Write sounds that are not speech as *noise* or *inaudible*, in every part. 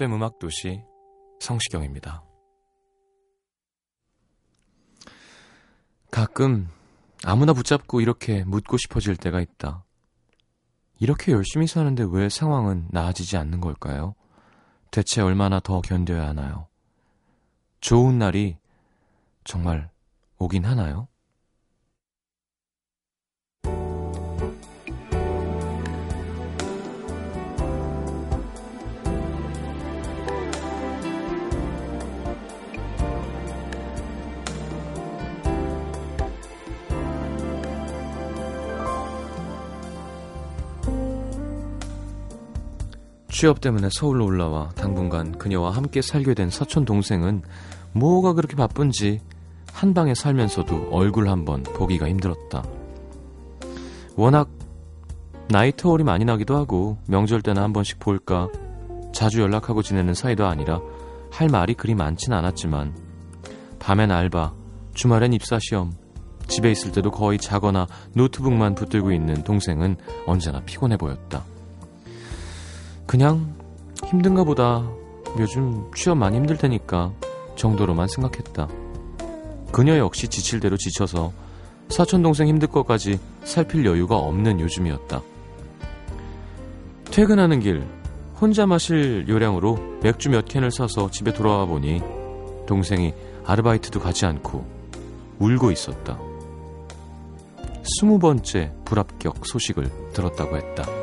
FM 음악 도시 성시경입니다. 가끔 아무나 붙잡고 이렇게 묻고 싶어질 때가 있다. 이렇게 열심히 사는데 왜 상황은 나아지지 않는 걸까요? 대체 얼마나 더 견뎌야 하나요? 좋은 날이 정말 오긴 하나요? 취업 때문에 서울로 올라와 당분간 그녀와 함께 살게 된 사촌 동생은 뭐가 그렇게 바쁜지 한 방에 살면서도 얼굴 한번 보기가 힘들었다. 워낙 나이 터울이 많이 나기도 하고 명절 때나 한 번씩 볼까 자주 연락하고 지내는 사이도 아니라 할 말이 그리 많진 않았지만 밤엔 알바, 주말엔 입사시험, 집에 있을 때도 거의 자거나 노트북만 붙들고 있는 동생은 언제나 피곤해 보였다. 그냥 힘든가 보다. 요즘 취업 많이 힘들 테니까 정도로만 생각했다. 그녀 역시 지칠 대로 지쳐서 사촌 동생 힘들 것까지 살필 여유가 없는 요즘이었다. 퇴근하는 길 혼자 마실 요량으로 맥주 몇 캔을 사서 집에 돌아와 보니 동생이 아르바이트도 가지 않고 울고 있었다. 스무 번째 불합격 소식을 들었다고 했다.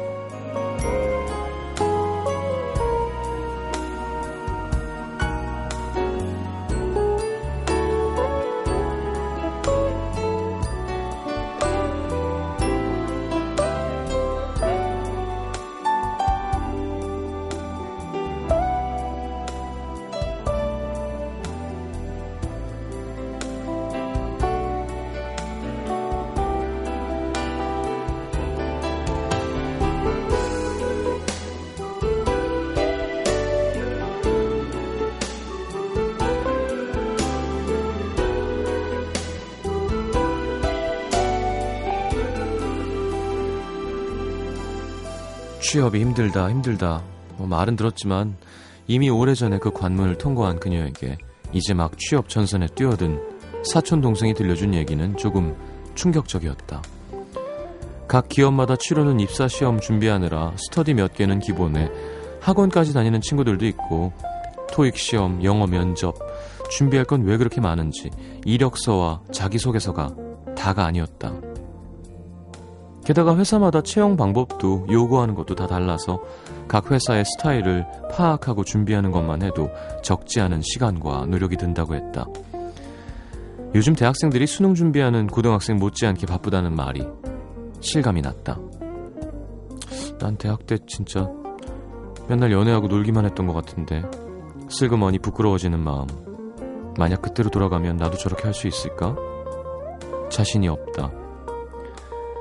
취업이 힘들다, 힘들다. 뭐 말은 들었지만 이미 오래전에 그 관문을 통과한 그녀에게 이제 막 취업 전선에 뛰어든 사촌 동생이 들려준 얘기는 조금 충격적이었다. 각 기업마다 치르는 입사 시험 준비하느라 스터디 몇 개는 기본에 학원까지 다니는 친구들도 있고 토익 시험, 영어 면접 준비할 건 왜 그렇게 많은지 이력서와 자기소개서가 다가 아니었다. 게다가 회사마다 채용 방법도 요구하는 것도 다 달라서 각 회사의 스타일을 파악하고 준비하는 것만 해도 적지 않은 시간과 노력이 든다고 했다. 요즘 대학생들이 수능 준비하는 고등학생 못지않게 바쁘다는 말이 실감이 났다. 난 대학 때 진짜 맨날 연애하고 놀기만 했던 것 같은데 슬그머니 부끄러워지는 마음. 만약 그때로 돌아가면 나도 저렇게 할 수 있을까? 자신이 없다.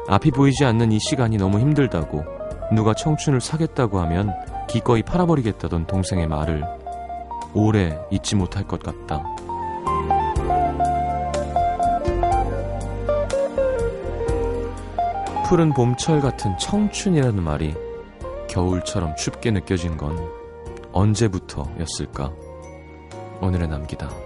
앞이 보이지 않는 이 시간이 너무 힘들다고 누가 청춘을 사겠다고 하면 기꺼이 팔아버리겠다던 동생의 말을 오래 잊지 못할 것 같다. 푸른 봄철 같은 청춘이라는 말이 겨울처럼 춥게 느껴진 건 언제부터였을까? 오늘의 남기다.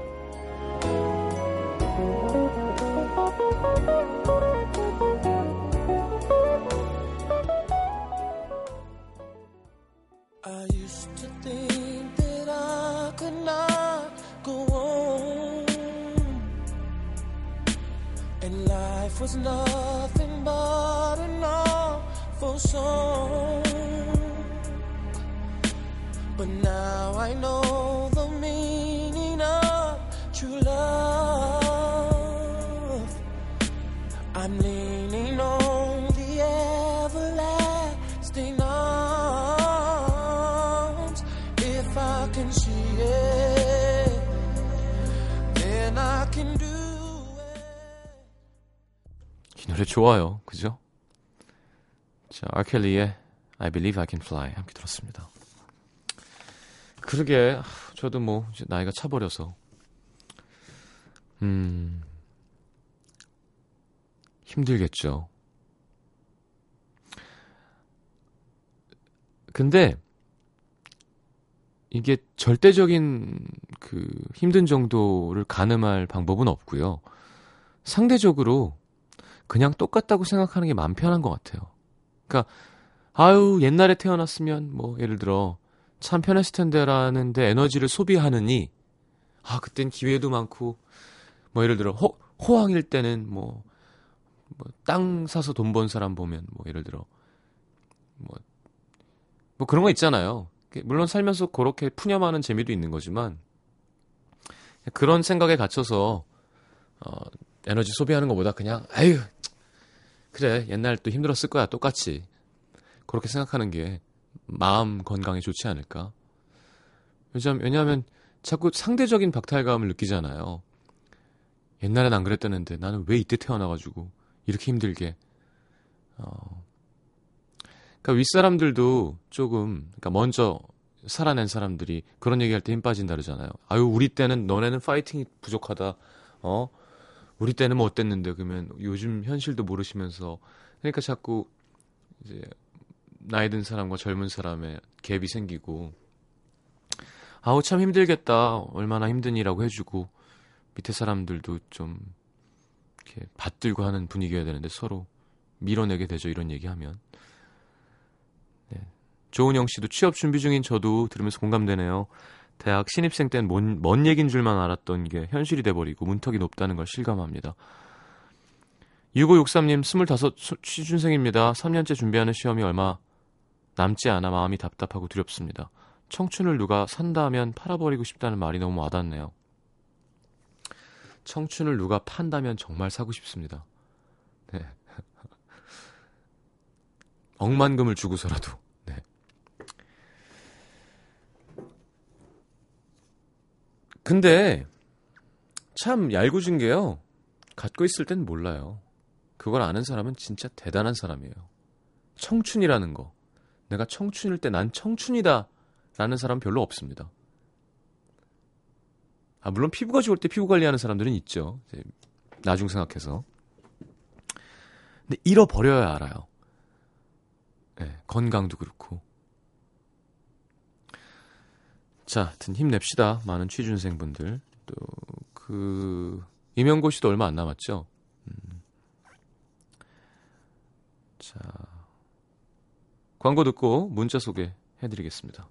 Used to think that I could not go on, and life was nothing but an beautiful song. But now I know the meaning of true love. 좋아요. 그죠? 자, 아켈리의 I Believe I Can Fly 함께 들었습니다. 그러게 아, 저도 뭐 나이가 차버려서 음 힘들겠죠. 근데 이게 절대적인 그 힘든 정도를 가늠할 방법은 없고요. 상대적으로 그냥 똑같다고 생각하는 게 마음 편한 것 같아요. 그러니까 아유 옛날에 태어났으면 뭐 예를 들어 참 편했을 텐데라는데 에너지를 소비하느니 아 그땐 기회도 많고 뭐 예를 들어 호, 호황일 때는 뭐 뭐땅 사서 돈 번 사람 보면 뭐 예를 들어 뭐, 뭐 그런 거 있잖아요. 물론 살면서 그렇게 푸념하는 재미도 있는 거지만 그런 생각에 갇혀서 어, 에너지 소비하는 것보다 그냥 아유 그래 옛날 또 힘들었을 거야 똑같이. 그렇게 생각하는 게 마음 건강에 좋지 않을까? 왜냐하면 자꾸 상대적인 박탈감을 느끼잖아요. 옛날엔 안 그랬다는데 나는 왜 이때 태어나가지고 이렇게 힘들게? 어. 그러니까 윗사람들도 조금 그러니까 먼저 살아낸 사람들이 그런 얘기할 때 힘 빠진다 그러잖아요. 아유 우리 때는 너네는 파이팅이 부족하다. 어 우리 때는 뭐 어땠는데 그러면 요즘 현실도 모르시면서 그러니까 자꾸 이제 나이 든 사람과 젊은 사람의 갭이 생기고 아우 참 힘들겠다. 얼마나 힘드니라고 해주고 밑에 사람들도 좀 이렇게 받들고 하는 분위기여야 되는데 서로 밀어내게 되죠 이런 얘기하면. 네. 조은영 씨도 취업 준비 중인 저도 들으면서 공감되네요 대학 신입생 땐 뭔, 먼 얘긴 줄만 알았던 게 현실이 돼버리고 문턱이 높다는 걸 실감합니다. 6563님 25 취준생입니다. 3년째 준비하는 시험이 얼마 남지 않아 마음이 답답하고 두렵습니다. 청춘을 누가 산다 하면 팔아버리고 싶다는 말이 너무 와닿네요. 청춘을 누가 판다면 정말 사고 싶습니다. 네. *laughs* 억만금을 주고서라도 근데 참 얄궂은 게요. 갖고 있을 땐 몰라요. 그걸 아는 사람은 진짜 대단한 사람이에요. 청춘이라는 거. 내가 청춘일 때 난 청춘이다. 라는 사람 별로 없습니다. 아, 물론 피부가 좋을 때 피부 관리하는 사람들은 있죠. 나중 생각해서. 근데 잃어버려야 알아요. 네, 건강도 그렇고. 자, 하여튼 힘냅시다. 많은 취준생분들. 또, 그, 임용고시도 얼마 안 남았죠? 음. 자, 광고 듣고 문자 소개 해드리겠습니다.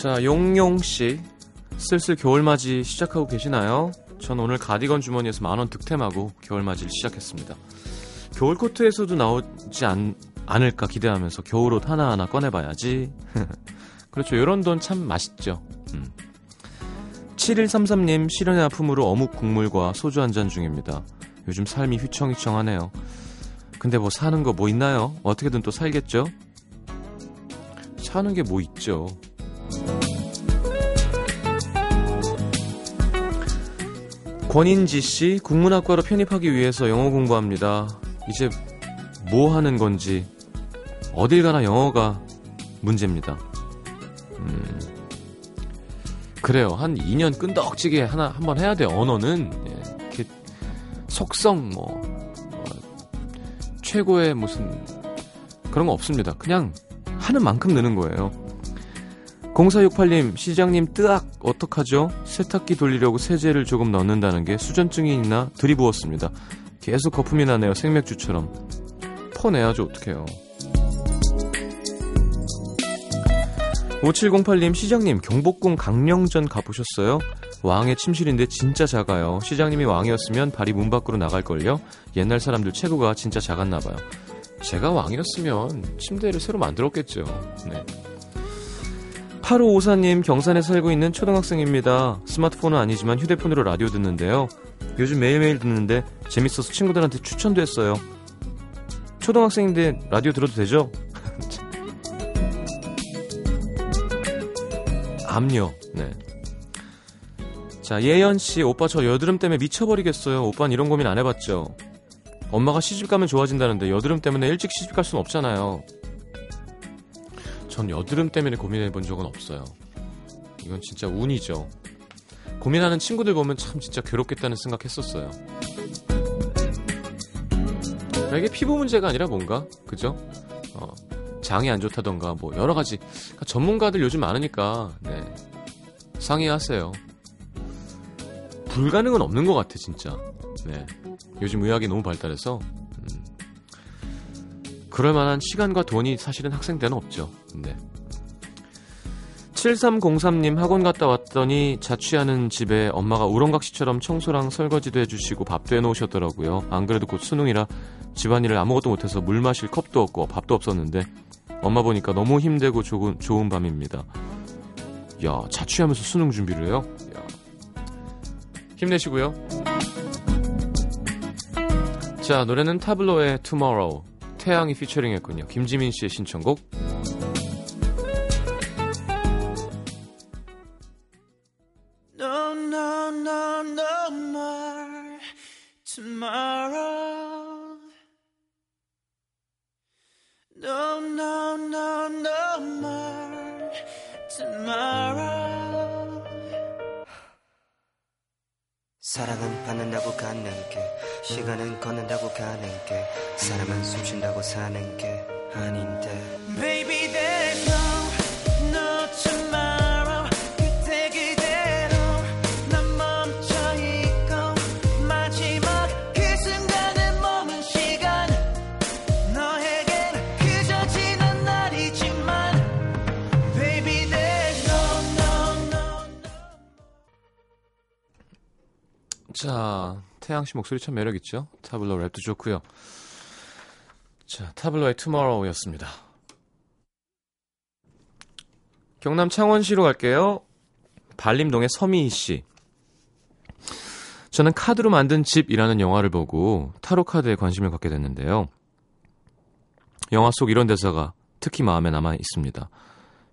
자, 용용씨. 슬슬 겨울맞이 시작하고 계시나요? 전 오늘 가디건 주머니에서 만원 득템하고 겨울맞이를 시작했습니다. 겨울 코트에서도 나오지 않, 않을까 기대하면서 겨울옷 하나하나 꺼내봐야지. *laughs* 그렇죠. 이런 돈 참 맛있죠. 음. 7133님 실연의 아픔으로 어묵 국물과 소주 한 잔 중입니다. 요즘 삶이 휘청휘청하네요. 근데 뭐 사는 거 뭐 있나요? 어떻게든 또 살겠죠? 사는 게 뭐 있죠. 권인지 씨, 국문학과로 편입하기 위해서 영어 공부합니다. 이제 뭐 하는 건지, 어딜 가나 영어가 문제입니다. 음, 그래요. 한 2년 끈덕지게 하나, 한번 해야 돼요. 언어는. 예, 속성, 뭐, 뭐, 최고의 무슨, 그런 거 없습니다. 그냥 하는 만큼 느는 거예요. 0468님, 시장님 뜨악 어떡하죠? 세탁기 돌리려고 세제를 조금 넣는다는 게 수전증이 있나 들이부었습니다. 계속 거품이 나네요. 생맥주처럼. 퍼내야죠. 어떡해요. 5708님, 시장님, 경복궁 강령전 가보셨어요? 왕의 침실인데 진짜 작아요. 시장님이 왕이었으면 발이 문 밖으로 나갈걸요? 옛날 사람들 체구가 진짜 작았나봐요. 제가 왕이었으면 침대를 새로 만들었겠죠. 네. 8554님, 경산에 살고 있는 초등학생입니다. 스마트폰은 아니지만 휴대폰으로 라디오 듣는데요. 요즘 매일매일 듣는데 재밌어서 친구들한테 추천도 했어요. 초등학생인데 라디오 들어도 되죠? *laughs* 압력. 네. 자, 예연 씨, 오빠 저 여드름 때문에 미쳐버리겠어요. 오빠는 이런 고민 안 해봤죠? 엄마가 시집 가면 좋아진다는데 여드름 때문에 일찍 시집 갈 순 없잖아요. 전 여드름 때문에 고민해 본 적은 없어요. 이건 진짜 운이죠. 고민하는 친구들 보면 참 진짜 괴롭겠다는 생각했었어요. 이게 피부 문제가 아니라 뭔가 그죠? 어, 장이 안 좋다던가 뭐 여러 가지 그러니까 전문가들 요즘 많으니까 네. 상의하세요. 불가능은 없는 것 같아 진짜. 네. 요즘 의학이 너무 발달해서 음. 그럴 만한 시간과 돈이 사실은 학생 때는 없죠. 근데 7303님 학원 갔다 왔더니 자취하는 집에 엄마가 우렁각시처럼 청소랑 설거지도 해주시고 밥도 해놓으셨더라고요. 안 그래도 곧 수능이라 집안일을 아무것도 못해서 물 마실 컵도 없고 밥도 없었는데 엄마 보니까 너무 힘들고 좋은, 좋은 밤입니다. 야, 자취하면서 수능 준비를 해요? 야. 힘내시고요. 자, 노래는 타블로의 Tomorrow. 태양이 피처링 했군요. 김지민 씨의 신청곡. No, no, no, no more tomorrow. No, no, no, no more tomorrow. 사랑은 받는다고 갖는 게 시간은 걷는다고 가는 게 사람은 숨 쉰다고 사는 게 아닌데 Baby, there's no, no tomorrow. 그때 그대로 난 멈춰 있고 마지막 그 순간에 머문 시간 너에겐 그저 지난 날이지만 Baby, there's no, no, no. 자, 태양 씨 목소리 참 매력 있죠? 타블로 랩도 좋고요. 자, 타블로의 투모로우였습니다. 경남 창원시로 갈게요. 발림동의 서미희 씨. 저는 카드로 만든 집이라는 영화를 보고 타로 카드에 관심을 갖게 됐는데요. 영화 속 이런 대사가 특히 마음에 남아 있습니다.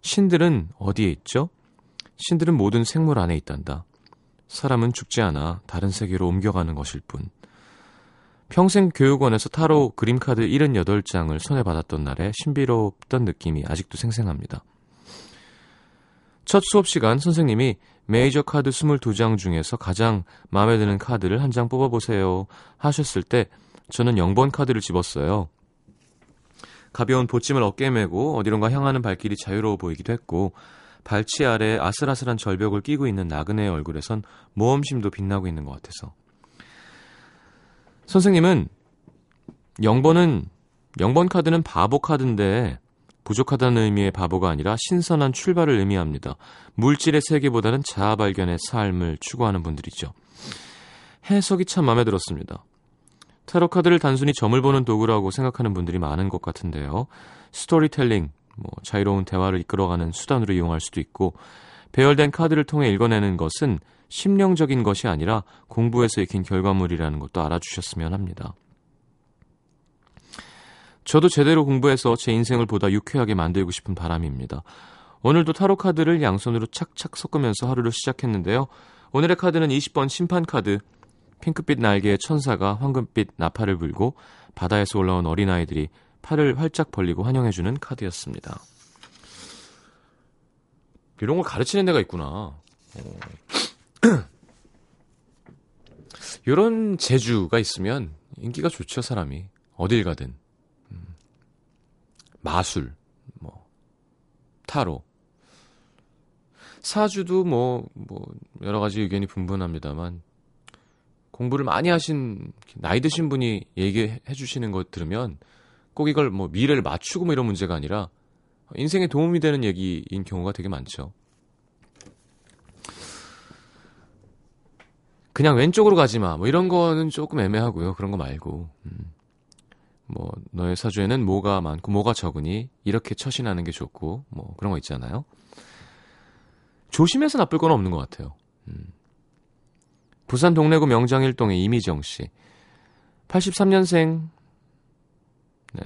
신들은 어디에 있죠? 신들은 모든 생물 안에 있단다. 사람은 죽지 않아 다른 세계로 옮겨가는 것일 뿐. 평생 교육원에서 타로 그림카드 78장을 손에 받았던 날에 신비롭던 느낌이 아직도 생생합니다. 첫 수업 시간 선생님이 메이저 카드 22장 중에서 가장 마음에 드는 카드를 한 장 뽑아보세요 하셨을 때 저는 0번 카드를 집었어요. 가벼운 보찜을 어깨에 메고 어디론가 향하는 발길이 자유로워 보이기도 했고 발치 아래 아슬아슬한 절벽을 끼고 있는 나그네의 얼굴에선 모험심도 빛나고 있는 것 같아서. 선생님은 0번은 0번 카드는 바보 카드인데 부족하다는 의미의 바보가 아니라 신선한 출발을 의미합니다. 물질의 세계보다는 자아 발견의 삶을 추구하는 분들이죠. 해석이 참 마음에 들었습니다. 타로 카드를 단순히 점을 보는 도구라고 생각하는 분들이 많은 것 같은데요. 스토리텔링, 뭐 자유로운 대화를 이끌어가는 수단으로 이용할 수도 있고 배열된 카드를 통해 읽어내는 것은 심령적인 것이 아니라 공부에서 익힌 결과물이라는 것도 알아주셨으면 합니다. 저도 제대로 공부해서 제 인생을 보다 유쾌하게 만들고 싶은 바람입니다. 오늘도 타로 카드를 양손으로 착착 섞으면서 하루를 시작했는데요. 오늘의 카드는 20번 심판 카드. 핑크빛 날개의 천사가 황금빛 나팔을 불고 바다에서 올라온 어린아이들이 팔을 활짝 벌리고 환영해주는 카드였습니다. 이런 걸 가르치는 데가 있구나. 어. *clears throat* 이런 재주가 있으면 인기가 좋죠, 사람이. 어딜 가든. 음. 마술, 뭐, 타로. 사주도 뭐, 뭐, 여러 가지 의견이 분분합니다만, 공부를 많이 하신, 나이 드신 분이 얘기해 주시는 거 들으면, 꼭 이걸 뭐 미래를 맞추고 뭐 이런 문제가 아니라 인생에 도움이 되는 얘기인 경우가 되게 많죠. 그냥 왼쪽으로 가지 마. 뭐 이런 거는 조금 애매하고요. 그런 거 말고. 음. 뭐 너의 사주에는 뭐가 많고 뭐가 적으니 이렇게 처신하는 게 좋고 뭐 그런 거 있잖아요. 조심해서 나쁠 건 없는 것 같아요. 음. 부산 동래구 명장일동의 이미정 씨. 83년생. 네.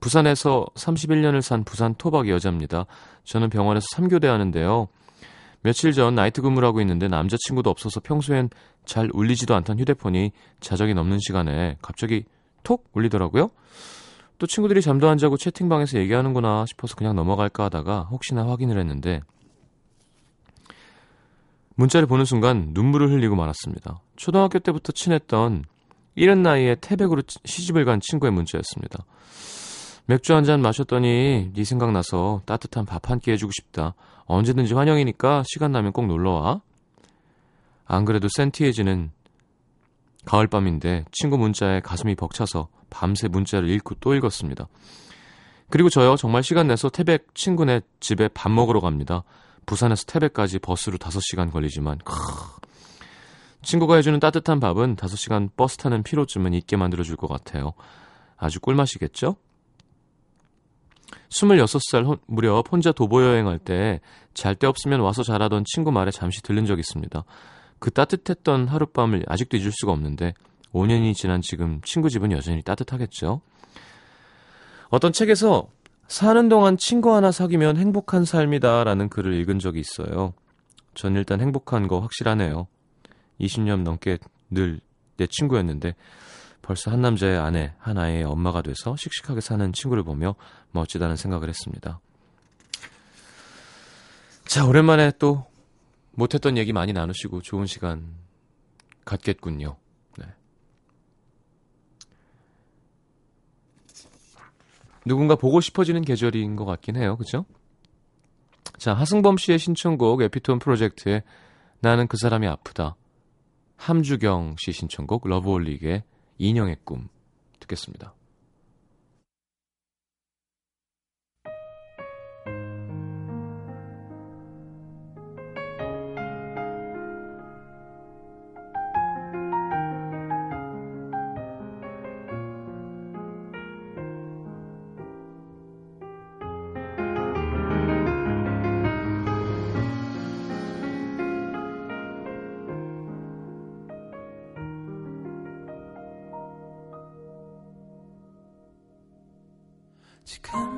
부산에서 31년을 산 부산 토박 여자입니다. 저는 병원에서 3교대 하는데요. 며칠 전 나이트 근무를 하고 있는데 남자친구도 없어서 평소엔 잘 울리지도 않던 휴대폰이 자정이 넘는 시간에 갑자기 톡 울리더라고요. 또 친구들이 잠도 안 자고 채팅방에서 얘기하는구나 싶어서 그냥 넘어갈까 하다가 혹시나 확인을 했는데 문자를 보는 순간 눈물을 흘리고 말았습니다. 초등학교 때부터 친했던 이른 나이에 태백으로 시집을 간 친구의 문자였습니다. 맥주 한 잔 마셨더니 네 생각나서 따뜻한 밥 한 끼 해주고 싶다. 언제든지 환영이니까 시간 나면 꼭 놀러와. 안 그래도 센티에지는 가을밤인데 친구 문자에 가슴이 벅차서 밤새 문자를 읽고 또 읽었습니다. 그리고 저요 정말 시간 내서 태백 친구네 집에 밥 먹으러 갑니다. 부산에서 태백까지 버스로 5시간 걸리지만 크... 친구가 해주는 따뜻한 밥은 5시간 버스 타는 피로쯤은 잊게 만들어줄 것 같아요. 아주 꿀맛이겠죠? 26살 무렵 혼자 도보 여행할 때 잘 데 없으면 와서 자라던 친구 말에 잠시 들른 적 있습니다. 그 따뜻했던 하룻밤을 아직도 잊을 수가 없는데 5년이 지난 지금 친구 집은 여전히 따뜻하겠죠. 어떤 책에서 사는 동안 친구 하나 사귀면 행복한 삶이다라는 글을 읽은 적이 있어요. 전 일단 행복한 거 확실하네요. 20년 넘게 늘 내 친구였는데 벌써 한 남자의 아내, 한 아이의 엄마가 돼서 씩씩하게 사는 친구를 보며 멋지다는 생각을 했습니다. 자, 오랜만에 또 못했던 얘기 많이 나누시고 좋은 시간 갖겠군요. 네. 누군가 보고 싶어지는 계절인 것 같긴 해요. 그죠? 자, 하승범 씨의 신청곡 에피톤 프로젝트의 나는 그 사람이 아프다. 함주경 씨 신청곡 러브홀릭의 인형의 꿈 듣겠습니다.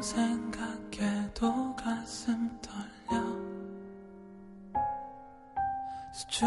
생각해도 가슴 떨려. 수줍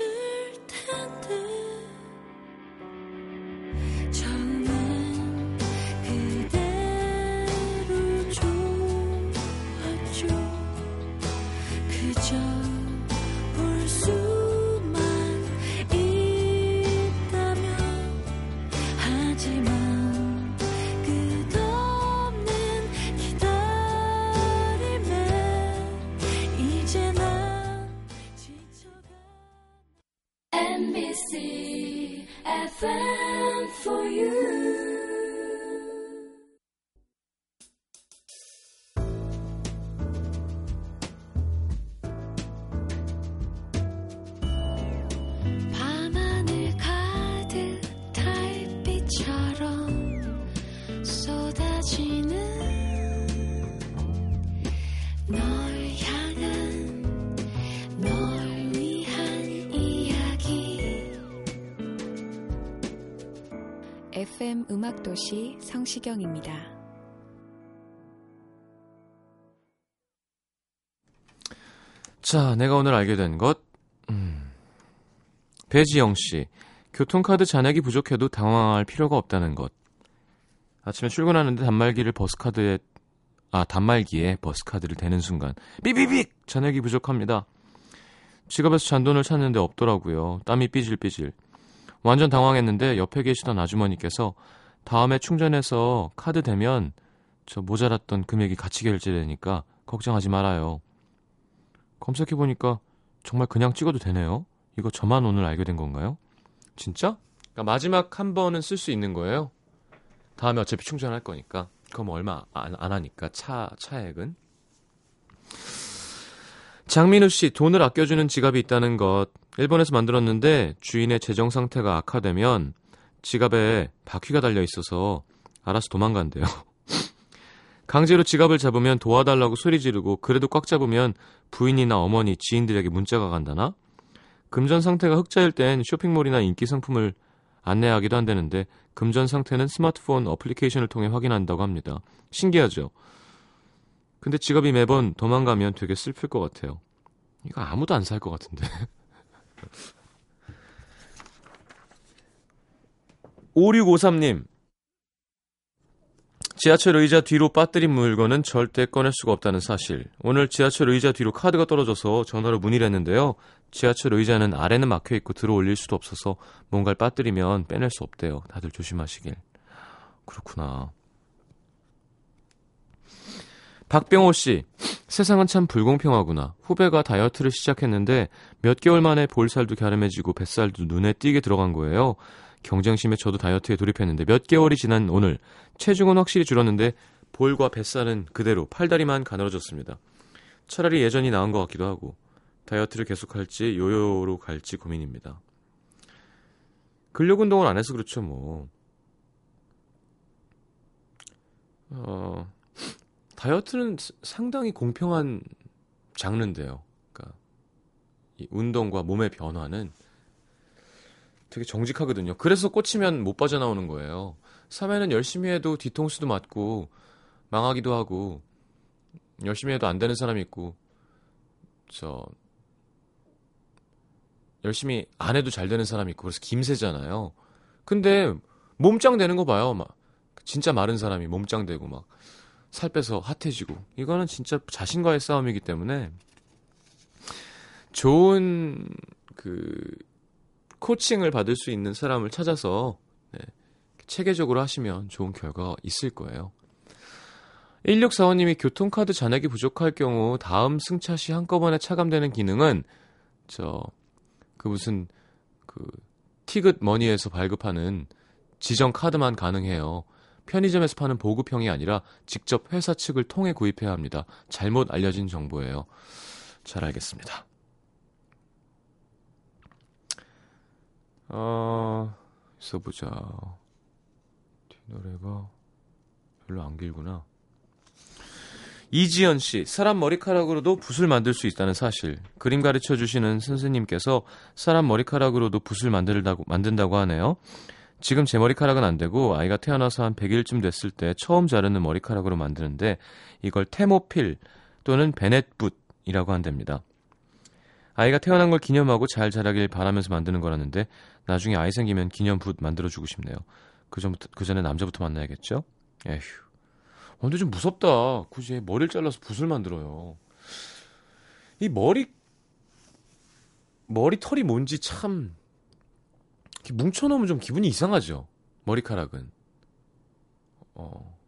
있 FM 음악도시 성시경입니다. 자, 내가 오늘 알게 된 것. 음. 배지영 씨. 교통카드 잔액이 부족해도 당황할 필요가 없다는 것. 아침에 출근하는데 단말기를 버스카드에 아, 단말기에 버스카드를 대는 순간 삐삐빅 잔액이 부족합니다. 지갑에서 잔돈을 찾는데 없더라고요. 땀이 삐질삐질. 완전 당황했는데 옆에 계시던 아주머니께서 다음에 충전해서 카드 대면 저 모자랐던 금액이 같이 결제되니까 걱정하지 말아요. 검색해보니까 정말 그냥 찍어도 되네요. 이거 저만 오늘 알게 된 건가요? 진짜? 그러니까 마지막 한 번은 쓸 수 있는 거예요. 다음에 어차피 충전할 거니까. 그럼 얼마 안, 안 하니까 차 차액은. 장민우 씨 돈을 아껴주는 지갑이 있다는 것. 일본에서 만들었는데 주인의 재정 상태가 악화되면 지갑에 바퀴가 달려 있어서 알아서 도망간대요. *laughs* 강제로 지갑을 잡으면 도와달라고 소리 지르고 그래도 꽉 잡으면 부인이나 어머니, 지인들에게 문자가 간다나? 금전 상태가 흑자일 땐 쇼핑몰이나 인기 상품을 안내하기도 한다는데 금전 상태는 스마트폰 어플리케이션을 통해 확인한다고 합니다. 신기하죠? 근데 지갑이 매번 도망가면 되게 슬플 것 같아요. 이거 아무도 안 살 것 같은데. *laughs* 5653님. 지하철 의자 뒤로 빠뜨린 물건은 절대 꺼낼 수가 없다는 사실. 오늘 지하철 의자 뒤로 카드가 떨어져서 전화로 문의를 했는데요. 지하철 의자는 아래는 막혀 있고 들어 올릴 수도 없어서 뭔가를 빠뜨리면 빼낼 수 없대요. 다들 조심하시길. 그렇구나. 박병호 씨, 세상은 참 불공평하구나. 후배가 다이어트를 시작했는데 몇 개월 만에 볼살도 갸름해지고 뱃살도 눈에 띄게 들어간 거예요. 경쟁심에 저도 다이어트에 돌입했는데 몇 개월이 지난 오늘 체중은 확실히 줄었는데 볼과 뱃살은 그대로 팔다리만 가늘어졌습니다. 차라리 예전이 나은 것 같기도 하고 다이어트를 계속할지 요요로 갈지 고민입니다. 근력 운동을 안 해서 그렇죠 뭐. 어, 다이어트는 상당히 공평한 장르인데요. 그러니까 이 운동과 몸의 변화는 되게 정직하거든요. 그래서 꽂히면 못 빠져나오는 거예요. 사회는 열심히 해도 뒤통수도 맞고 망하기도 하고 열심히 해도 안 되는 사람이 있고 저 열심히 안 해도 잘 되는 사람이 있고 그래서 김새잖아요. 근데 몸짱 되는 거 봐요. 막 진짜 마른 사람이 몸짱 되고 막 살 빼서 핫해지고 이거는 진짜 자신과의 싸움이기 때문에 좋은 그 코칭을 받을 수 있는 사람을 찾아서 네, 체계적으로 하시면 좋은 결과가 있을 거예요. 1645님이 교통카드 잔액이 부족할 경우 다음 승차 시 한꺼번에 차감되는 기능은 저 그 무슨 그 티귿 머니에서 발급하는 지정 카드만 가능해요. 편의점에서 파는 보급형이 아니라 직접 회사 측을 통해 구입해야 합니다. 잘못 알려진 정보예요. 잘 알겠습니다. 어, 있어 보자. 뒷노래가 별로 안 길구나. 이지연 씨, 사람 머리카락으로도 붓을 만들 수 있다는 사실. 그림 가르쳐 주시는 선생님께서 사람 머리카락으로도 붓을 만들다고, 만든다고 하네요. 지금 제 머리카락은 안 되고 아이가 태어나서 한 100일쯤 됐을 때 처음 자르는 머리카락으로 만드는데 이걸 테모필 또는 베넷붓이라고 한답니다. 아이가 태어난 걸 기념하고 잘 자라길 바라면서 만드는 거라는데 나중에 아이 생기면 기념붓 만들어주고 싶네요. 그 전부터 그 전에 남자부터 만나야겠죠? 에휴. 어, 근데 좀 무섭다. 굳이 머리를 잘라서 붓을 만들어요. 이 머리 머리 털이 뭔지 참 뭉쳐놓으면 좀 기분이 이상하죠. 머리카락은. 어.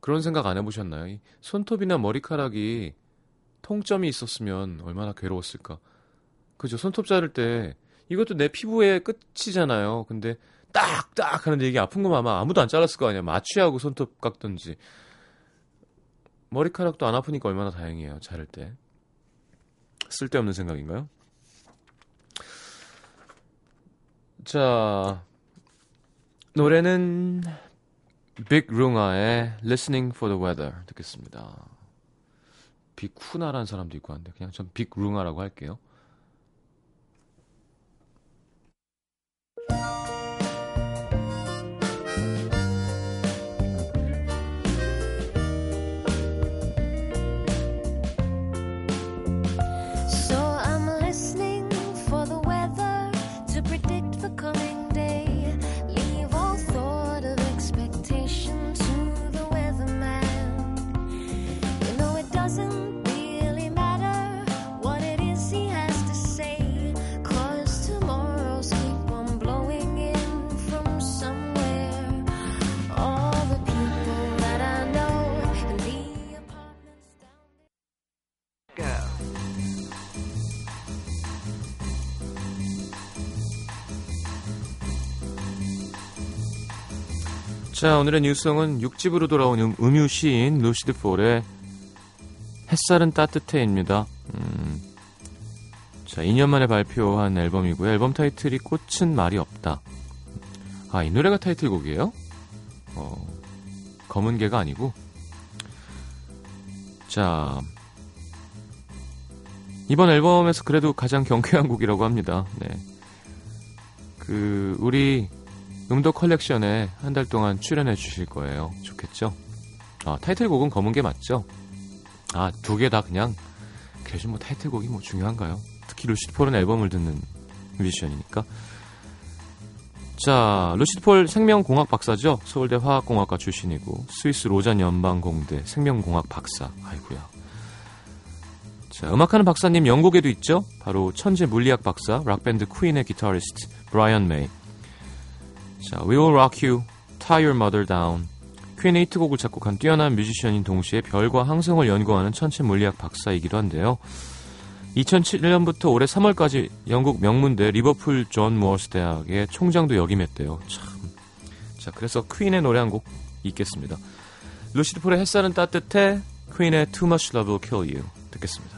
그런 생각 안 해보셨나요? 이 손톱이나 머리카락이 통점이 있었으면 얼마나 괴로웠을까. 그죠? 손톱 자를 때 이것도 내 피부의 끝이잖아요. 근데 딱 딱 하는데 이게 아픈 거면 아마 아무도 안 잘랐을 거 아니야. 마취하고 손톱 깎던지. 머리카락도 안 아프니까 얼마나 다행이에요. 자를 때. 쓸데없는 생각인가요? 자, 노래는 빅룽아의 Listening for the Weather 듣겠습니다. 빅후나라는 사람도 있고 한데 그냥 전 빅룽아라고 할게요. 자, 오늘의 뉴스성은 육집으로 돌아온 음, 음유 시인 루시드 폴의 햇살은 따뜻해입니다. 음, 자, 2년 만에 발표한 앨범이고요. 앨범 타이틀이 꽃은 말이 없다. 아, 이 노래가 타이틀곡이에요? 어, 검은 개가 아니고. 자, 이번 앨범에서 그래도 가장 경쾌한 곡이라고 합니다. 네. 그, 우리 음도 컬렉션에 한 달 동안 출연해 주실 거예요. 좋겠죠? 아, 타이틀곡은 검은 게 맞죠? 아, 두 개 다 그냥, 그래서 뭐 타이틀곡이 뭐 중요한가요? 특히 루시드 폴은 앨범을 듣는 뮤지션이니까. 자, 루시드 폴 생명공학 박사죠? 서울대 화학공학과 출신이고, 스위스 로잔 연방공대 생명공학 박사. 아이구야 자, 음악하는 박사님 영국에도 있죠? 바로 천재 물리학 박사, 락밴드 퀸의 기타리스트, 브라이언 메이. 자, We Will Rock You, Tie Your Mother Down. 퀸의 히트곡을 작곡한 뛰어난 뮤지션인 동시에 별과 항성을 연구하는 천체 물리학 박사이기도 한데요. 2007년부터 올해 3월까지 영국 명문대 리버풀 존 무어스 대학의 총장도 역임했대요. 참. 자, 그래서 퀸의 노래 한 곡 있겠습니다. 루시드 폴의 햇살은 따뜻해, 퀸의 Too Much Love Will Kill You 듣겠습니다.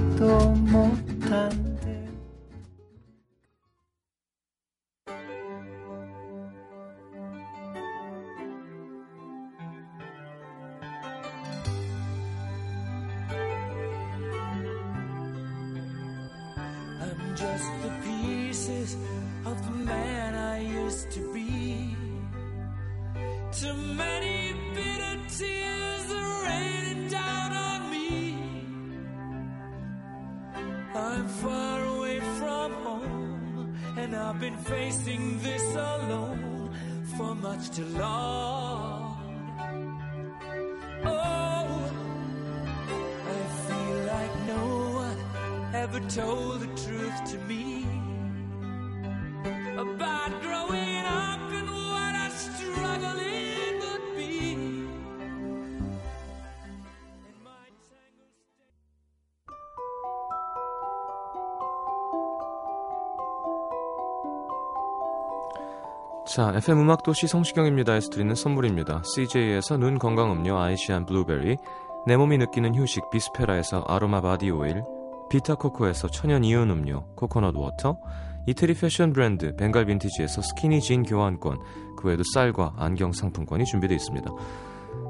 ever told the to me about growing up and what a struggle it would be. 자, FM 음악도시 성시경입니다에서 드리는 선물입니다. CJ에서 눈 건강 음료 아이시안 블루베리, 내 몸이 느끼는 휴식 비스페라에서 아로마 바디 오일, 비타코코에서 천연 이온 음료 코코넛 워터 이태리 패션 브랜드 벵갈 빈티지에서 스키니 진 교환권 그 외에도 쌀과 안경 상품권이 준비되어 있습니다.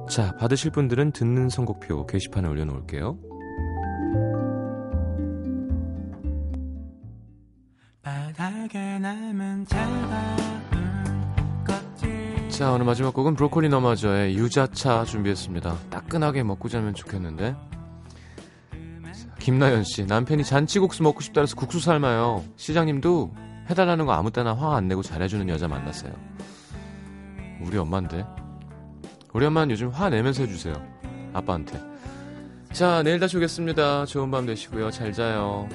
자 받으실 분들은 듣는 선곡표 게시판에 올려놓을게요. 자 오늘 마지막 곡은 브로콜리 너마저의 유자차 준비했습니다. 따끈하게 먹고 자면 좋겠는데 김나연 씨, 남편이 잔치국수 먹고 싶다 해서 국수 삶아요. 시장님도 해달라는 거 아무 때나 화 안 내고 잘해주는 여자 만났어요. 우리 엄마인데. 우리 엄마는 요즘 화 내면서 해주세요. 아빠한테. 자, 내일 다시 오겠습니다. 좋은 밤 되시고요. 잘 자요.